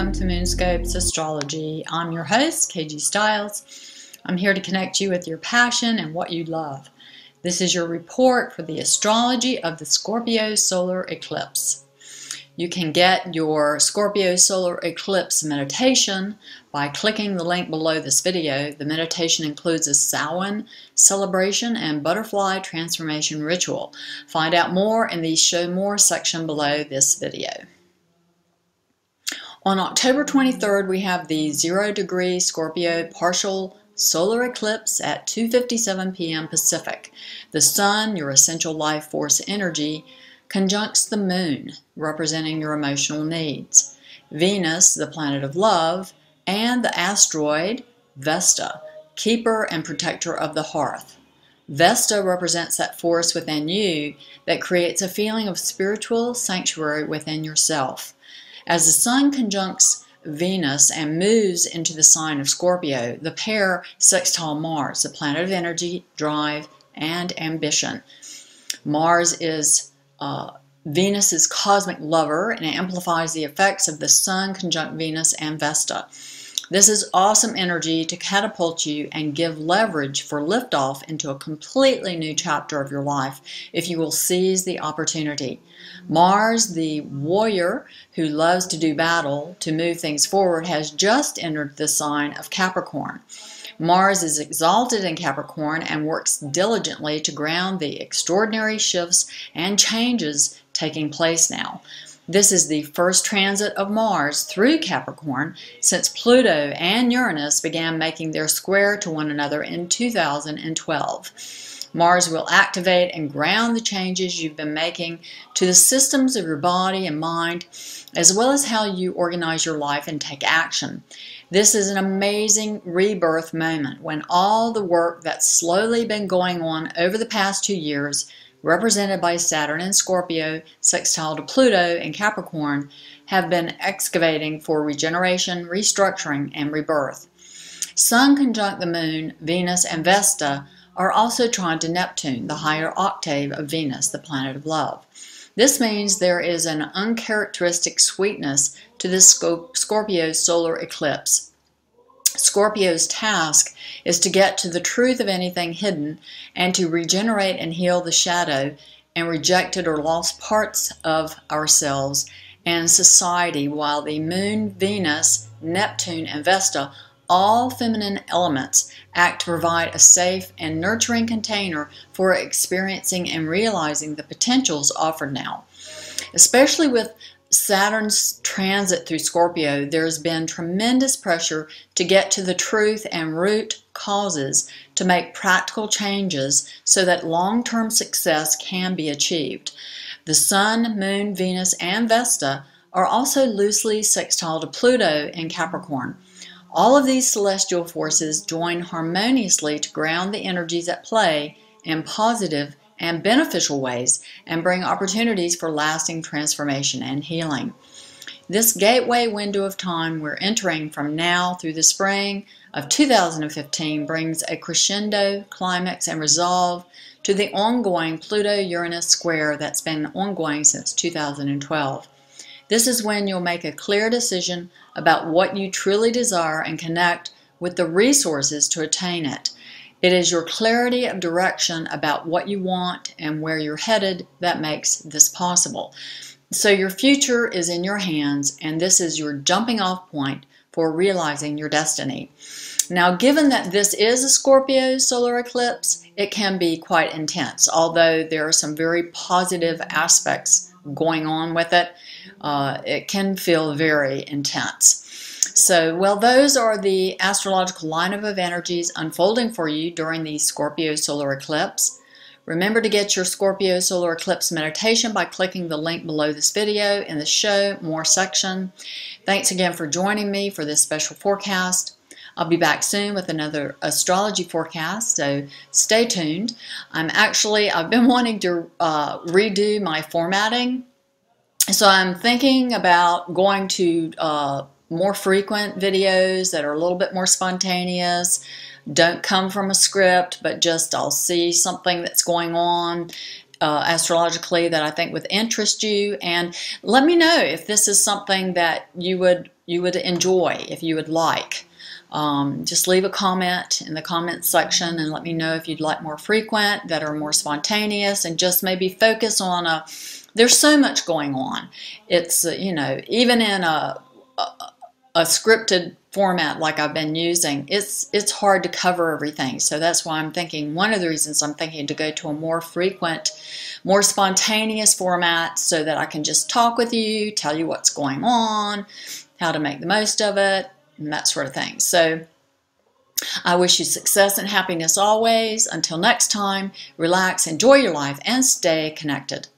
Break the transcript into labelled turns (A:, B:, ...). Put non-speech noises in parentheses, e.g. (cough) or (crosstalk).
A: welcome to Moonscopes Astrology. I'm your host, KG Stiles. I'm here to connect you with your passion and what you love. This is your report for the astrology of the Scorpio solar eclipse. You can get your Scorpio solar eclipse meditation by clicking the link below this video. The meditation includes a Samhain celebration and butterfly transformation ritual. Find out more in the show more section below this video. On October 23rd, we have the 0 degree Scorpio partial solar eclipse at 2.57 p.m. Pacific. The sun, your essential life force energy, conjuncts the moon, representing your emotional needs. Venus, the planet of love, and the asteroid Vesta, keeper and protector of the hearth. Vesta represents that force within you that creates a feeling of spiritual sanctuary within yourself. As the Sun conjuncts Venus and moves into the sign of Scorpio, the pair sextile Mars, the planet of energy, drive, and ambition. Mars is uh, Venus's cosmic lover and amplifies the effects of the Sun conjunct Venus and Vesta. This is awesome energy to catapult you and give leverage for liftoff into a completely new chapter of your life if you will seize the opportunity. Mars, the warrior who loves to do battle to move things forward, has just entered the sign of Capricorn. Mars is exalted in Capricorn and works diligently to ground the extraordinary shifts and changes taking place now. This is the first transit of Mars through Capricorn since Pluto and Uranus began making their square to one another in 2012. Mars will activate and ground the changes you've been making to the systems of your body and mind, as well as how you organize your life and take action. This is an amazing rebirth moment when all the work that's slowly been going on over the past two years represented by Saturn and Scorpio, sextile to Pluto and Capricorn, have been excavating for regeneration, restructuring, and rebirth. Sun conjunct the Moon, Venus, and Vesta are also trine to Neptune, the higher octave of Venus, the planet of love. This means there is an uncharacteristic sweetness to this Scorpio solar eclipse Scorpio's task is to get to the truth of anything hidden and to regenerate and heal the shadow and rejected or lost parts of ourselves and society, while the Moon, Venus, Neptune, and Vesta, all feminine elements, act to provide a safe and nurturing container for experiencing and realizing the potentials offered now. Especially with Saturn's transit through Scorpio, there's been tremendous pressure to get to the truth and root causes to make practical changes so that long term success can be achieved. The Sun, Moon, Venus, and Vesta are also loosely sextile to Pluto in Capricorn. All of these celestial forces join harmoniously to ground the energies at play in positive and beneficial ways and bring opportunities for lasting transformation and healing. This gateway window of time we're entering from now through the spring of 2015 brings a crescendo, climax, and resolve to the ongoing Pluto Uranus square that's been ongoing since 2012. This is when you'll make a clear decision about what you truly desire and connect with the resources to attain it. It is your clarity of direction about what you want and where you're headed that makes this possible. So your future is in your hands, and this is your jumping off point for realizing your destiny. Now, given that this is a Scorpio solar eclipse, it can be quite intense, although there are some very positive aspects going on with it. Uh, it can feel very intense. So, well, those are the astrological lineup of energies unfolding for you during the Scorpio solar eclipse. Remember to get your Scorpio solar eclipse meditation by clicking the link below this video in the show more section. Thanks again for joining me for this special forecast. I'll be back soon with another astrology forecast, so stay tuned. I'm actually, I've been (laughs) wanting to uh, redo my formatting, so I'm thinking about going to uh, more frequent videos that are a little bit more spontaneous, don't come from a script, but just I'll see something that's going on uh, astrologically that I think would interest you. And let me know if this is something that you would you would enjoy, if you would like. Um, just leave a comment in the comment section and let me know if you'd like more frequent, that are more spontaneous, and just maybe focus on a. There's so much going on. It's, uh, you know, even in a, a, a scripted format like I've been using, it's it's hard to cover everything. So that's why I'm thinking one of the reasons I'm thinking to go to a more frequent, more spontaneous format so that I can just talk with you, tell you what's going on, how to make the most of it, and that sort of thing. So I wish you success and happiness always. Until next time, relax, enjoy your life, and stay connected.